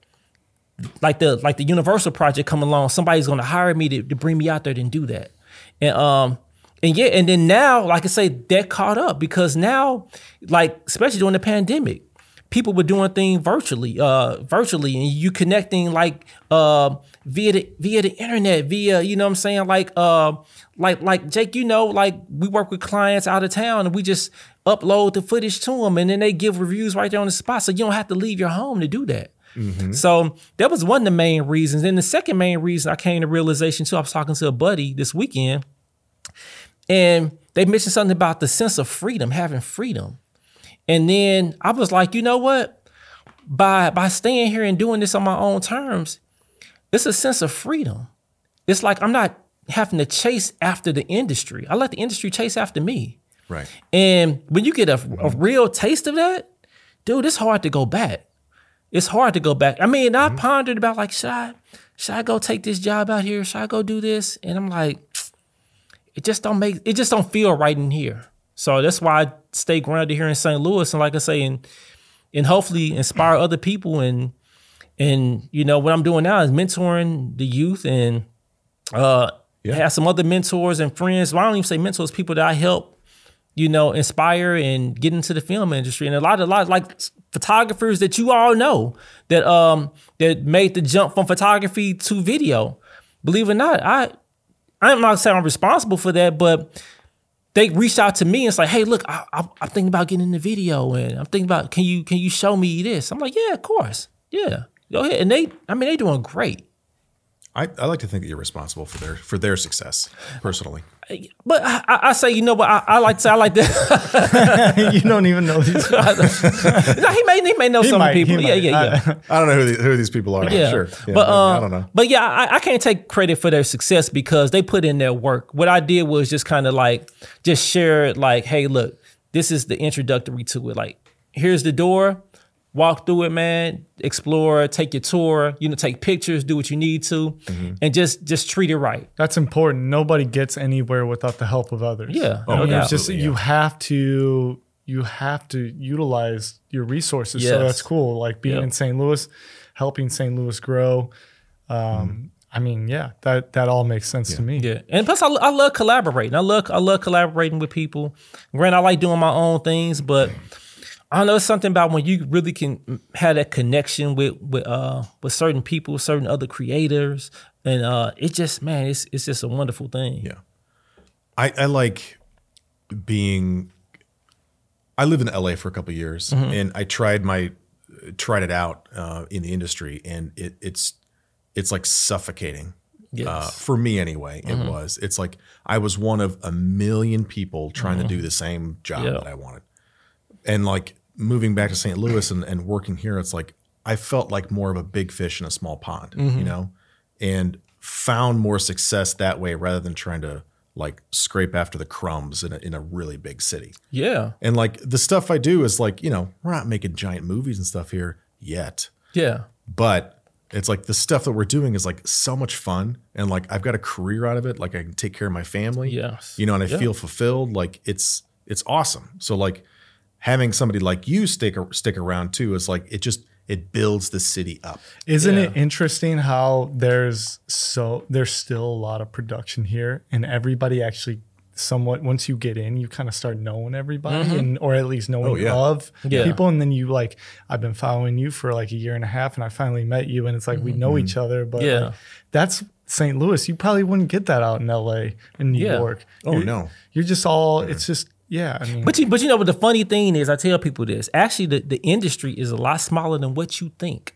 like the like the Universal project come along, somebody's gonna hire me to, to bring me out there and do that. And um and yeah, and then now, like I say, that caught up because now, like especially during the pandemic, people were doing things virtually, uh, virtually, and you connecting like uh via the via the internet, via you know what I'm saying, like uh like like Jake, you know, like we work with clients out of town and we just upload the footage to them and then they give reviews right there on the spot, so you don't have to leave your home to do that. Mm-hmm. So that was one of the main reasons. And the second main reason I came to realization too, I was talking to a buddy this weekend and they mentioned something about the sense of freedom, having freedom. And then I was like, you know what? By by staying here and doing this on my own terms, it's a sense of freedom. It's like I'm not having to chase after the industry. I let the industry chase after me. Right. And when you get a, a real taste of that, dude, it's hard to go back. It's hard to go back. I mean, I mm-hmm. pondered about like, should I, should I go take this job out here? Should I go do this? And I'm like, it just don't make it just don't feel right in here. So that's why I stay grounded here in St. Louis, and like I say, and and hopefully inspire other people. And and you know what I'm doing now is mentoring the youth and uh yeah. have some other mentors and friends. Well, I don't even say mentors, people that I help, you know, inspire and get into the film industry. And a lot of a lot like photographers that you all know that um that made the jump from photography to video. Believe it or not, I I'm not saying I'm responsible for that, but they reached out to me and it's like, hey, look, I, am thinking about getting in the video, and I'm thinking about can you can you show me this? I'm like, yeah, of course, yeah, go ahead. And they, I mean, they doing great. I, I like to think that you're responsible for their for their success personally. But I, I, say, you know what? I, I, like to say, I like that. you don't even know these. no, he may he may know he some might, people. Yeah, yeah, yeah. I, I, don't know who, the, who these people are. Yeah, sure. Yeah, but um, I don't know. But yeah, I, I can't take credit for their success because they put in their work. What I did was just kind of like just share it, like, hey, look, this is the introductory to it. Like, here's the door walk through it, man. Explore, take your tour. You know, take pictures, do what you need to, mm-hmm. and just just treat it right. That's important. Nobody gets anywhere without the help of others. Yeah, oh, no it's just yeah. you have to you have to utilize your resources. Yes. So that's cool. Like being yep. in St. Louis, helping St. Louis grow. Um, mm-hmm. I mean, yeah, that that all makes sense yeah. to me. Yeah, and plus, I, I love collaborating. I love I love collaborating with people. Granted, I like doing my own things, but I know something about when you really can have that connection with with uh with certain people, certain other creators, and uh it just man, it's it's just a wonderful thing. Yeah, I I like being. I lived in LA for a couple years, mm-hmm. and I tried my tried it out uh, in the industry, and it it's it's like suffocating. Yes. Uh, for me anyway, it mm-hmm. was. It's like I was one of a million people trying mm-hmm. to do the same job that I wanted and like moving back to St. Louis and, and working here, it's like I felt like more of a big fish in a small pond, mm-hmm. you know, and found more success that way rather than trying to like scrape after the crumbs in a, in a really big city. Yeah. And like the stuff I do is like, you know, we're not making giant movies and stuff here yet. Yeah. But it's like the stuff that we're doing is like so much fun and like I've got a career out of it. Like I can take care of my family. Yes. You know, and I yeah. feel fulfilled. Like it's it's awesome. So like having somebody like you stick stick around too is like it just it builds the city up. Isn't yeah. it interesting how there's so there's still a lot of production here and everybody actually somewhat once you get in you kind of start knowing everybody mm-hmm. and or at least knowing oh, yeah. of yeah. people and then you like I've been following you for like a year and a half and I finally met you and it's like mm-hmm. we know mm-hmm. each other but yeah. Like, that's St. Louis you probably wouldn't get that out in LA in New yeah. York. Oh you're, no. You're just all it's just yeah, I mean, but you but you know what the funny thing is, I tell people this. Actually, the, the industry is a lot smaller than what you think.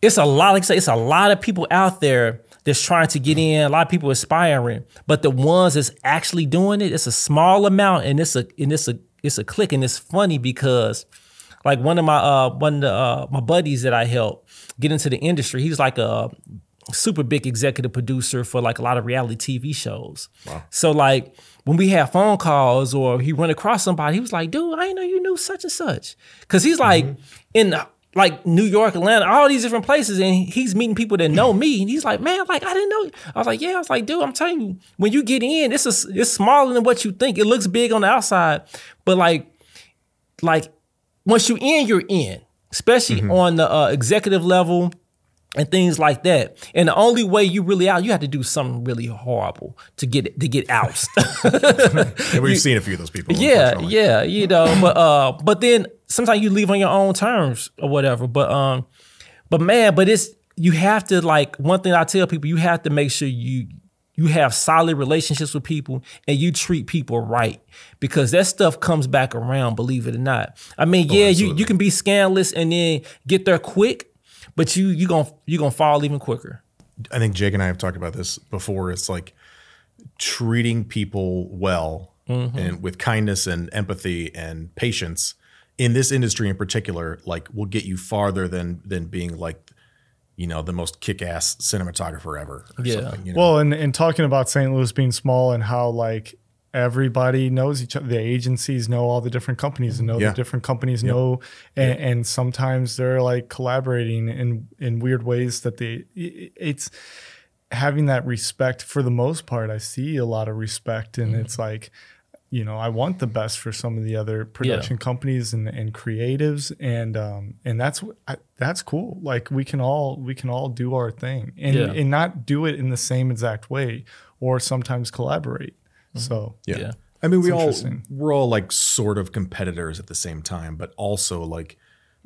It's a lot, like I say, it's a lot of people out there that's trying to get in. A lot of people aspiring, but the ones that's actually doing it, it's a small amount, and it's a and it's a it's a click, and it's funny because, like one of my uh one of the, uh, my buddies that I help get into the industry, he's like a super big executive producer for like a lot of reality TV shows. Wow. So like when we have phone calls or he run across somebody, he was like, dude, I know you knew such and such. Cause he's like mm-hmm. in like New York, Atlanta, all these different places, and he's meeting people that know me. And he's like, man, like I didn't know. I was like, yeah. I was like, dude, I'm telling you, when you get in, it's a, it's smaller than what you think. It looks big on the outside, but like, like once you in, you're in. Especially mm-hmm. on the uh, executive level, and things like that. And the only way you really out, you have to do something really horrible to get to get ousted. and we've seen a few of those people. Yeah, yeah, you know, but uh, but then sometimes you leave on your own terms or whatever. But um, but man, but it's you have to like one thing I tell people, you have to make sure you you have solid relationships with people and you treat people right because that stuff comes back around, believe it or not. I mean, oh, yeah, you, you can be scandalous and then get there quick, but you you gonna you gonna fall even quicker. I think Jake and I have talked about this before. It's like treating people well mm-hmm. and with kindness and empathy and patience in this industry in particular, like will get you farther than than being like you know the most kick-ass cinematographer ever yeah you know? well and, and talking about st louis being small and how like everybody knows each other. The agencies know all the different companies and know yeah. the different companies yep. know, and, yeah. and, sometimes they're like collaborating in in weird ways that they. It's having that respect for the most part. I see a lot of respect, and mm-hmm. it's like. You know, I want the best for some of the other production yeah. companies and, and creatives, and um, and that's I, that's cool. Like we can all we can all do our thing, and and not do it in the same exact way, or sometimes collaborate. So yeah. yeah. I mean, we all we're all like sort of competitors at the same time, but also like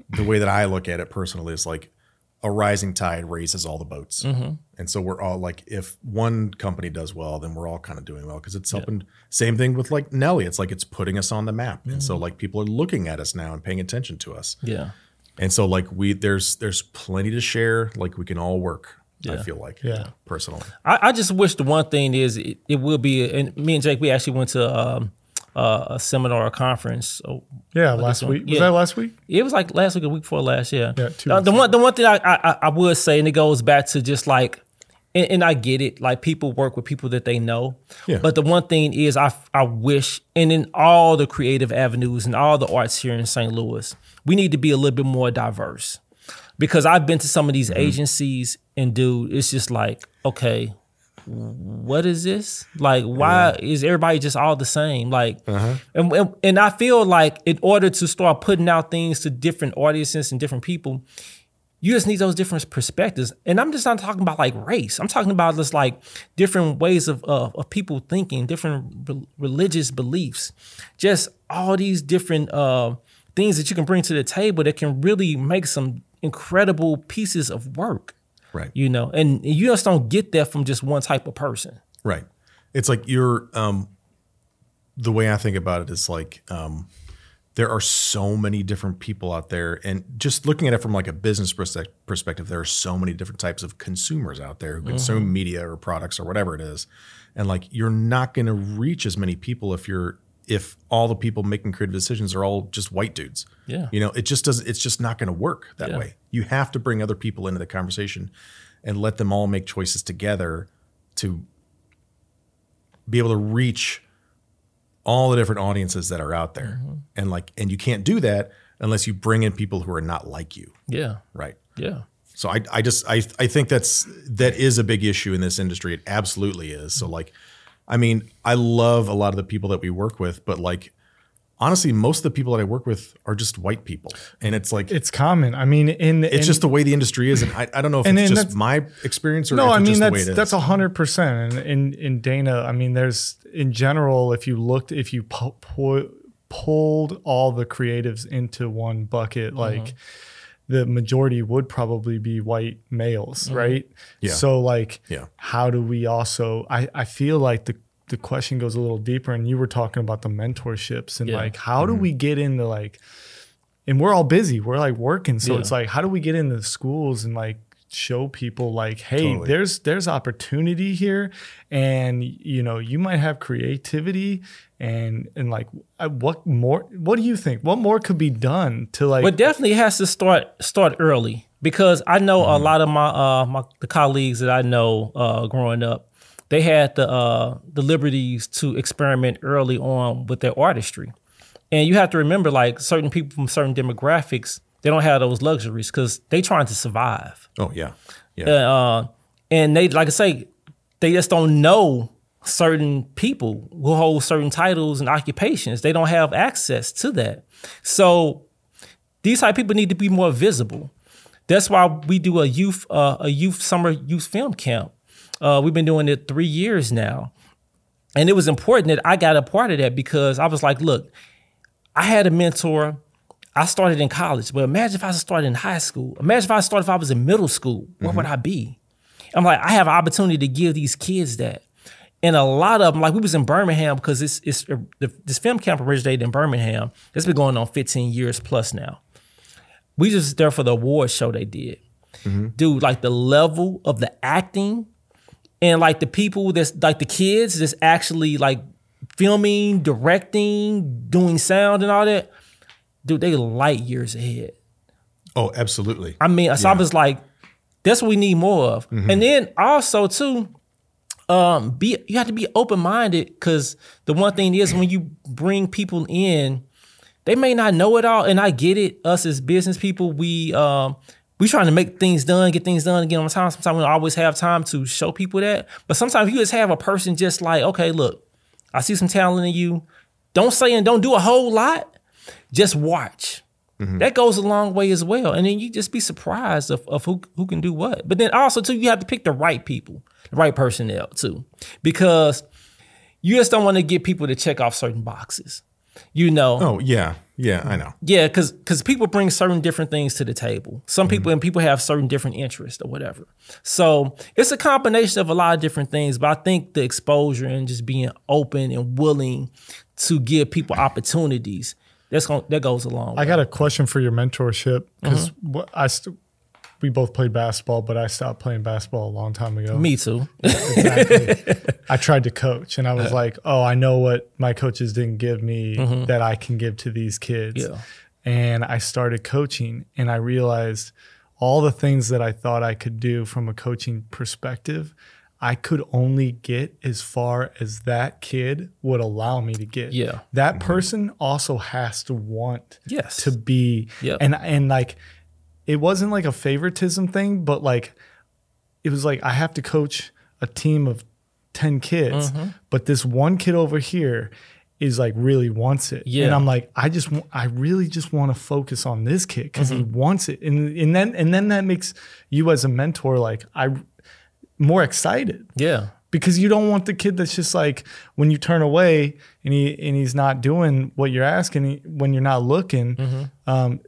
the way that I look at it personally is like a rising tide raises all the boats, mm-hmm. and so we're all like, if one company does well, then we're all kind of doing well because it's helping. Yeah. Same thing with like Nelly, it's like it's putting us on the map, mm-hmm. and so mm-hmm. like people are looking at us now and paying attention to us. Yeah, and so like we there's there's plenty to share. Like we can all work yeah. I feel like, yeah, personally. I, I, just wish the one thing is it, it, will be, and me and Jake, we actually went to um, uh, a seminar, a conference. Oh, yeah, last week. Was that last week? It was like last week, a week before last. Yeah. Yeah. Two uh, the one, the one thing I, I, I would say, and it goes back to just like, and, and, I get it. Like people work with people that they know. Yeah. But the one thing is, I I wish, and in all the creative avenues and all the arts here in St. Louis, we need to be a little bit more diverse because I've been to some of these mm-hmm. agencies and dude, it's just like, okay, what is this? Like, why is everybody just all the same? Like, uh-huh. and, and, and I feel like in order to start putting out things to different audiences and different people, you just need those different perspectives. And I'm just not talking about like race. I'm talking about just like different ways of uh, of people thinking, different re- religious beliefs, just all these different uh, things that you can bring to the table that can really make some incredible pieces of work. Right. You know, and you just don't get that from just one type of person. Right. It's like you're um the way I think about it is like um there are so many different people out there and just looking at it from like a business perspective there are so many different types of consumers out there who mm-hmm. consume media or products or whatever it is and like you're not going to reach as many people if you're if all the people making creative decisions are all just white dudes. Yeah. You know, it just doesn't it's just not going to work that yeah. way. You have to bring other people into the conversation and let them all make choices together to be able to reach all the different audiences that are out there. Mm-hmm. And like and you can't do that unless you bring in people who are not like you. Yeah. Right. Yeah. So I I just I I think that's that is a big issue in this industry. It absolutely is. So like I mean, I love a lot of the people that we work with, but like honestly, most of the people that I work with are just white people, and it's like it's common. I mean, in it's in, just the way the industry is, and I, I don't know if and, it's and just my experience or no. I mean, that's that's a hundred percent. And in in Dana, I mean, there's in general, if you looked, if you pu- pulled all the creatives into one bucket, mm-hmm. Like the majority would probably be white males, mm-hmm. right? Yeah. So like, yeah. how do we also? I I feel like the the question goes a little deeper and you were talking about the mentorships and yeah. like how mm-hmm. do we get into like and we're all busy we're like working so yeah. it's like how do we get into the schools and like show people like hey totally. there's there's opportunity here and you know you might have creativity and and like what more what do you think what more could be done to like but definitely has to start start early because i know mm-hmm. a lot of my uh my the colleagues that i know uh growing up they had the uh, the liberties to experiment early on with their artistry. And you have to remember, like certain people from certain demographics, they don't have those luxuries because they trying to survive. Oh yeah, yeah. Uh, and they, like I say, they just don't know certain people who hold certain titles and occupations. They don't have access to that. So these type of people need to be more visible. That's why we do a youth uh, a youth summer youth film camp uh, we've been doing it three years now. And it was important that I got a part of that because I was like, look, I had a mentor. I started in college, but imagine if I started in high school. Imagine if I started if I was in middle school. Where mm-hmm. would I be? I'm like, I have an opportunity to give these kids that. And a lot of them, like we was in Birmingham because it's, it's this film camp originated in Birmingham. It's been going on 15 years plus now. We just there for the award show they did. Mm-hmm. Dude, like the level of the acting and like the people that's like the kids that's actually like filming, directing, doing sound and all that, dude, they light years ahead. Oh, absolutely. I mean, so yeah. I was like, that's what we need more of. Mm-hmm. And then also too, um, be you have to be open minded because the one thing is when you bring people in, they may not know it all, and I get it. Us as business people, we um we trying to make things done, get things done, get on time. Sometimes we don't always have time to show people that. But sometimes you just have a person just like, okay, look, I see some talent in you. Don't say and don't do a whole lot. Just watch. Mm-hmm. That goes a long way as well. And then you just be surprised of, of who, who can do what. But then also too, you have to pick the right people, the right personnel too. Because you just don't want to get people to check off certain boxes. You know. Oh yeah. Yeah, I know. Yeah, because because people bring certain different things to the table. Some people mm-hmm. and people have certain different interests or whatever. So it's a combination of a lot of different things. But I think the exposure and just being open and willing to give people opportunities that's going that goes along. I got a question for your mentorship because mm-hmm. I st- we both played basketball, but I stopped playing basketball a long time ago. Me too. exactly. I tried to coach and I was like, oh, I know what my coaches didn't give me mm-hmm. that I can give to these kids. Yeah. And I started coaching and I realized all the things that I thought I could do from a coaching perspective, I could only get as far as that kid would allow me to get. Yeah. That mm-hmm. person also has to want yes. to be yep. and and like it wasn't like a favoritism thing, but like it was like I have to coach a team of 10 kids, mm-hmm. but this one kid over here is like really wants it. Yeah. And I'm like, I just, I really just want to focus on this kid because mm-hmm. he wants it. And, and then, and then that makes you as a mentor, like I more excited. Yeah. Because you don't want the kid that's just like when you turn away and he and he's not doing what you're asking when you're not looking. Mm-hmm. Um,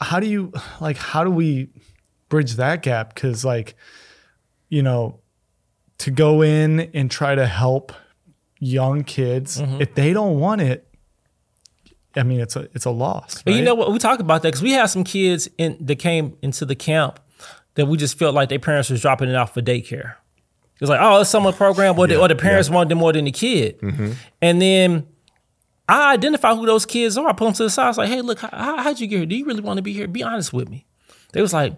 how do you like how do we bridge that gap because like you know to go in and try to help young kids mm-hmm. if they don't want it i mean it's a it's a loss right? but you know what we talk about that because we had some kids in that came into the camp that we just felt like their parents was dropping it off for daycare it was like oh it's summer program or, yeah, the, or the parents yeah. wanted more than the kid mm-hmm. and then I identify who those kids are. I pull them to the side. I was like, hey, look, how, how'd you get here? Do you really want to be here? Be honest with me. They was like,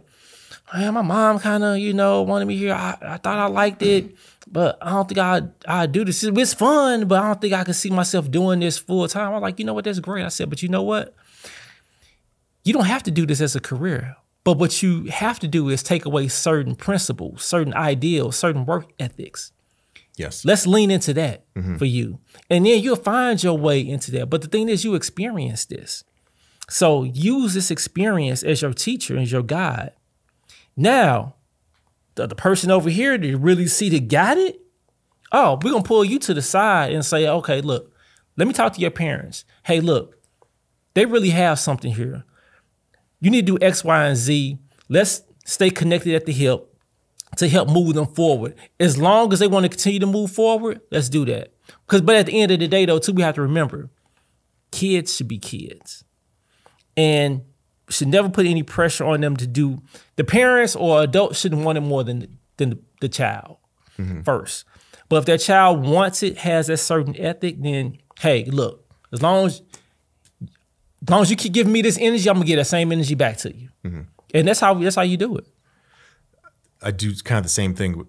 yeah, my mom kind of, you know, wanted me here. I, I thought I liked it, but I don't think I I do this. It's fun, but I don't think I can see myself doing this full time. I was like, you know what? That's great. I said, but you know what? You don't have to do this as a career. But what you have to do is take away certain principles, certain ideals, certain work ethics. Yes. Let's lean into that mm-hmm. for you. And then you'll find your way into that. But the thing is, you experience this. So use this experience as your teacher, as your guide. Now, the, the person over here that really see that got it, oh, we're gonna pull you to the side and say, okay, look, let me talk to your parents. Hey, look, they really have something here. You need to do X, Y, and Z. Let's stay connected at the hip to help move them forward. As long as they want to continue to move forward, let's do that. Because, but at the end of the day, though, too, we have to remember, kids should be kids, and should never put any pressure on them to do. The parents or adults shouldn't want it more than than the, the child mm-hmm. first. But if that child wants it, has that certain ethic, then hey, look, as long as as long as you keep giving me this energy, I'm gonna get that same energy back to you. Mm-hmm. And that's how that's how you do it. I do kind of the same thing.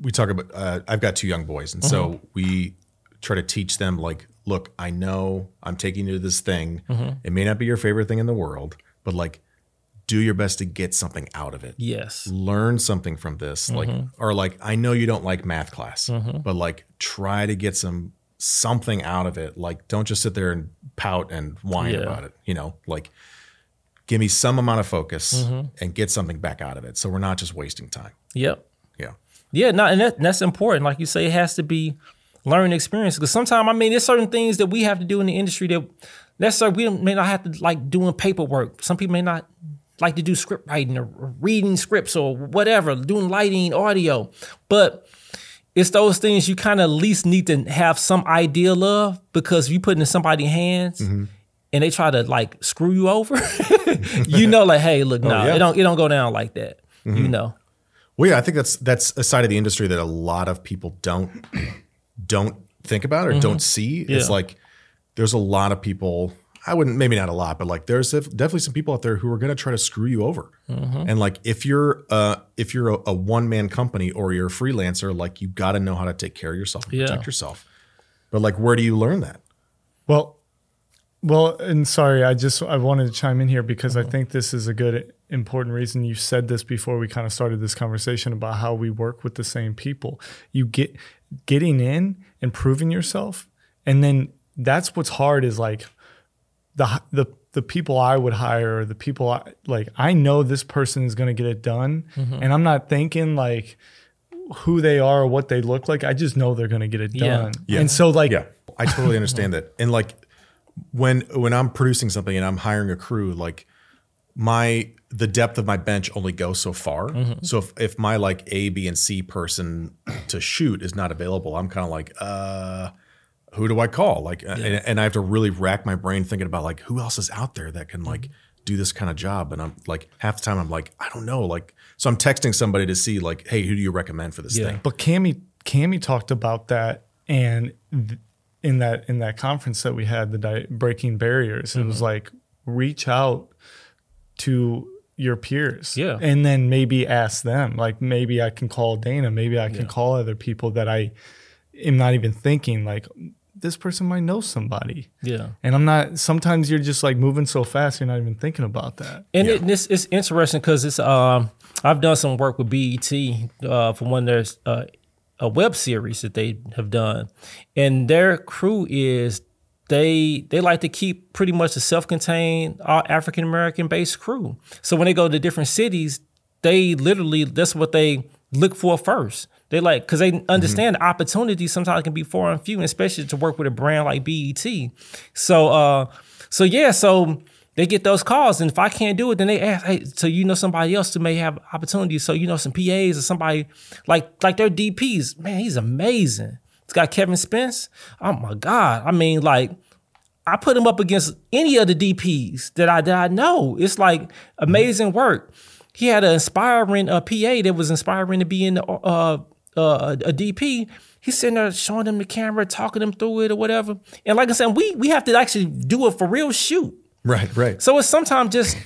We talk about. Uh, I've got two young boys, and mm-hmm. so we try to teach them like, look, I know I'm taking you to this thing. Mm-hmm. It may not be your favorite thing in the world, but like, do your best to get something out of it. Yes. Learn something from this, mm-hmm. like, or like, I know you don't like math class, mm-hmm. but like, try to get some something out of it. Like, don't just sit there and pout and whine yeah. about it. You know, like give me some amount of focus mm-hmm. and get something back out of it. So we're not just wasting time. Yep. Yeah. Yeah. No, and that, that's important. Like you say, it has to be learning experience. Because sometimes, I mean, there's certain things that we have to do in the industry that necessarily we may not have to like doing paperwork. Some people may not like to do script writing or reading scripts or whatever, doing lighting, audio. But it's those things you kind of least need to have some idea of because if you put it in somebody's hands mm-hmm. and they try to like screw you over, you know, like, hey, look, no, oh, yeah. it don't it don't go down like that. Mm-hmm. You know. Well, yeah, I think that's that's a side of the industry that a lot of people don't don't think about or mm-hmm. don't see. Yeah. It's like there's a lot of people I wouldn't maybe not a lot, but like there's definitely some people out there who are going to try to screw you over. Mm-hmm. And like if you're uh if you're a, a one man company or you're a freelancer, like you got to know how to take care of yourself, and yeah. protect yourself. But like, where do you learn that? Well, well, and sorry, I just I wanted to chime in here because mm-hmm. I think this is a good important reason you said this before we kind of started this conversation about how we work with the same people. You get getting in and proving yourself, and then that's what's hard is like the the the people I would hire, the people I, like I know this person is going to get it done, mm-hmm. and I'm not thinking like who they are or what they look like. I just know they're going to get it done. Yeah. And so like yeah, I totally understand that. And like when when I'm producing something and I'm hiring a crew, like my the depth of my bench only goes so far. Mm-hmm. So if, if my like A, B, and C person to shoot is not available, I'm kind of like, uh, who do I call? Like, yeah. and, and, I have to really rack my brain thinking about like who else is out there that can like do this kind of job. And I'm like half the time I'm like I don't know. Like, so I'm texting somebody to see like, hey, who do you recommend for this yeah. thing? But Cami Cami talked about that and th- in that in that conference that we had the di- breaking barriers, mm-hmm. it was mm-hmm. like reach out to your peers. Yeah. And then maybe ask them. Like maybe I can call Dana, maybe I can yeah. call other people that I am not even thinking like this person might know somebody. Yeah. And I'm not, sometimes you're just like moving so fast, you're not even thinking about that. And yeah. it, it's, it's interesting because it's, um, I've done some work with BET uh, for one there's their, uh, a web series that they have done. And their crew is, they they like to keep pretty much a self-contained uh, African American based crew. So when they go to different cities, they literally that's what they look for first. They like because they understand mm-hmm. the opportunities sometimes can be far and few, especially to work with a brand like BET. So uh, so yeah, so they get those calls, and if I can't do it, then they ask, hey, so you know somebody else who may have opportunities. So you know some PAs or somebody like like their DPs. Man, he's amazing. It's got Kevin Spence. Oh my God. I mean, like I put him up against any of the DPs that I that I know. It's like amazing work. He had an inspiring uh, PA that was inspiring to be in the uh, uh, a DP, he's sitting there showing them the camera, talking them through it or whatever. And like I said, we we have to actually do it for real shoot. Right, right. So it's sometimes just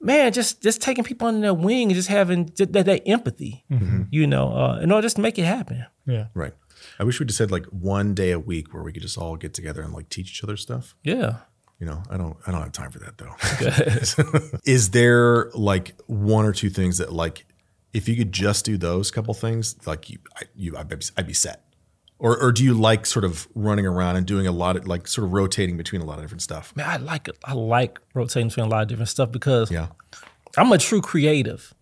man, just just taking people under their wing and just having that, that empathy, mm-hmm. you know, uh, in order just to make it happen. Yeah, right. I wish we just had like one day a week where we could just all get together and like teach each other stuff. Yeah. You know, I don't I don't have time for that though. Is there like one or two things that like if you could just do those couple things, like you, I, you, I'd be, I'd be set. Or, or do you like sort of running around and doing a lot of like sort of rotating between a lot of different stuff? Man, I like it. I like rotating between a lot of different stuff because yeah. I'm a true creative.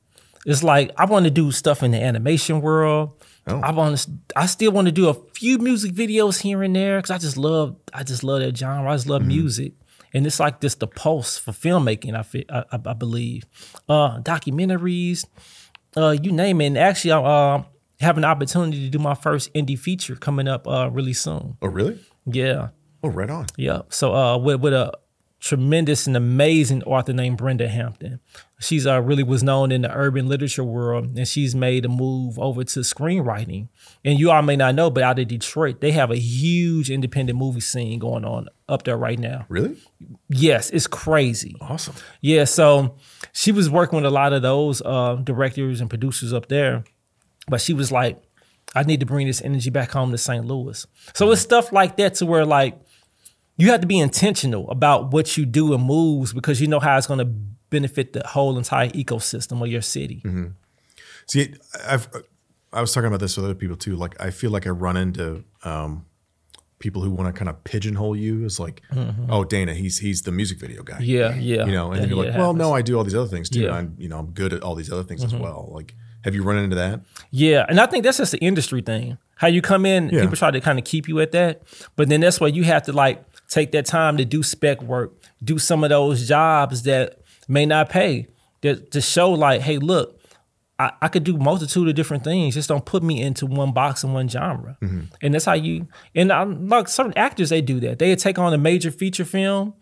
It's like I want to do stuff in the animation world. Oh. I want to. I still want to do a few music videos here and there because I just love. I just love that genre. I just love mm-hmm. music, and it's like this the pulse for filmmaking. I I, I believe, uh, documentaries, uh, you name it. And actually, I uh, have an opportunity to do my first indie feature coming up uh, really soon. Oh, really? Yeah. Oh, right on. Yeah. So uh, with with a tremendous and amazing author named Brenda Hampton. She's uh, really was known in the urban literature world, and she's made a move over to screenwriting. And you all may not know, but out of Detroit, they have a huge independent movie scene going on up there right now. Really? Yes, it's crazy. Awesome. Yeah, so she was working with a lot of those uh, directors and producers up there, but she was like, I need to bring this energy back home to St. Louis. So it's stuff like that to where like you have to be intentional about what you do and moves because you know how it's going to benefit the whole entire ecosystem of your city. Mm-hmm. See, I've I was talking about this with other people too. Like I feel like I run into um, people who want to kind of pigeonhole you as like, mm-hmm. oh, Dana, he's he's the music video guy. Yeah, yeah. You know, and yeah, you're like, well, no, I do all these other things too. Yeah. I'm you know I'm good at all these other things mm-hmm. as well. Like, have you run into that? Yeah, and I think that's just the industry thing. How you come in, yeah. people try to kind of keep you at that, but then that's why you have to like take that time to do spec work, do some of those jobs that may not pay, that to show like, hey, look, I, I, could do multitude of different things. Just don't put me into one box and one genre. Mm-hmm. And that's how you. And I'm like certain actors, they do that. They take on a major feature film,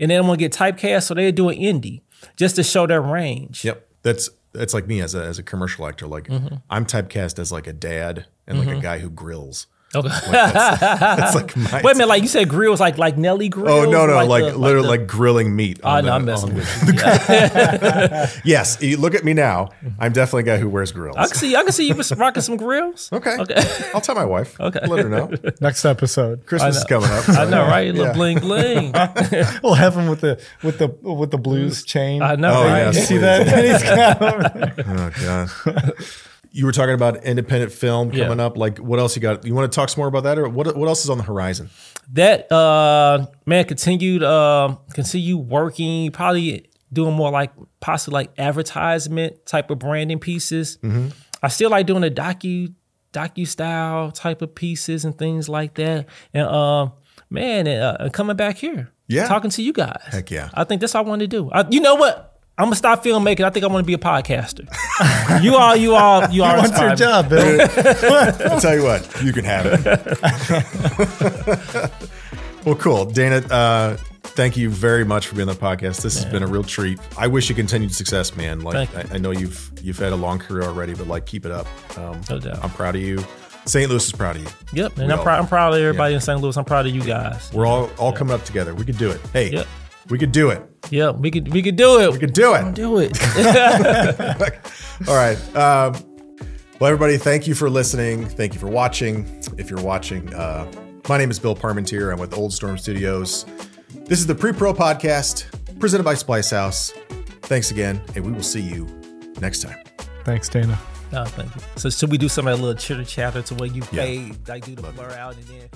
and then want to get typecast, so they do an indie just to show their range. Yep, that's that's like me as a as a commercial actor. Like mm-hmm. I'm typecast as like a dad and like mm-hmm. a guy who grills. Okay. Like that's, that's like my Wait a minute, like you said grills like like Nelly grills? Oh no, no, like, like the, literally like, the, like, grilling meat. Oh no, I'm messing with you. Yeah. yes, you look at me now. I'm definitely a guy who wears grills. I can see I can see you rocking some grills. Okay. Okay. I'll tell my wife. Okay. Let her know. Next episode. Christmas is coming up. So I know, right? A little yeah. bling bling. we'll have him with the with the with the blues chain. I know, oh, right? Yes, you see that? oh god you were talking about independent film coming yeah. up. Like, what else you got? You want to talk some more about that, or what? What else is on the horizon? That uh, man continued uh, continue working, probably doing more like possibly like advertisement type of branding pieces. Mm-hmm. I still like doing the docu docu style type of pieces and things like that. And uh, man, uh, coming back here, yeah, talking to you guys. Heck yeah! I think that's what I want to do. I, you know what? I'm gonna stop filmmaking. I think I want to be a podcaster. you all, you all, you, you are. What's your job, Bill? I'll tell you what, you can have it. well, cool, Dana. Uh, thank you very much for being on the podcast. This has been a real treat. I wish you continued success, man. Like I, I, know you've you've had a long career already, but like keep it up. Um, no doubt. I'm proud of you. St. Louis is proud of you. Yep, and I'm, proud. I'm proud of everybody yeah. in St. Louis. I'm proud of you guys. We're all all coming up together. We can do it. Hey, yep. We could do it. Yeah, we could we could do it. We could do it. Do it. All right. Um, well, everybody, thank you for listening. Thank you for watching. If you're watching, uh, my name is Bill Parmentier. I'm with Old Storm Studios. This is the Pre Pro Podcast presented by Splice House. Thanks again, and we will see you next time. Thanks, Dana. No, thank you. So, should we do some of that little chitter chatter to where you yeah. like do the blur out and then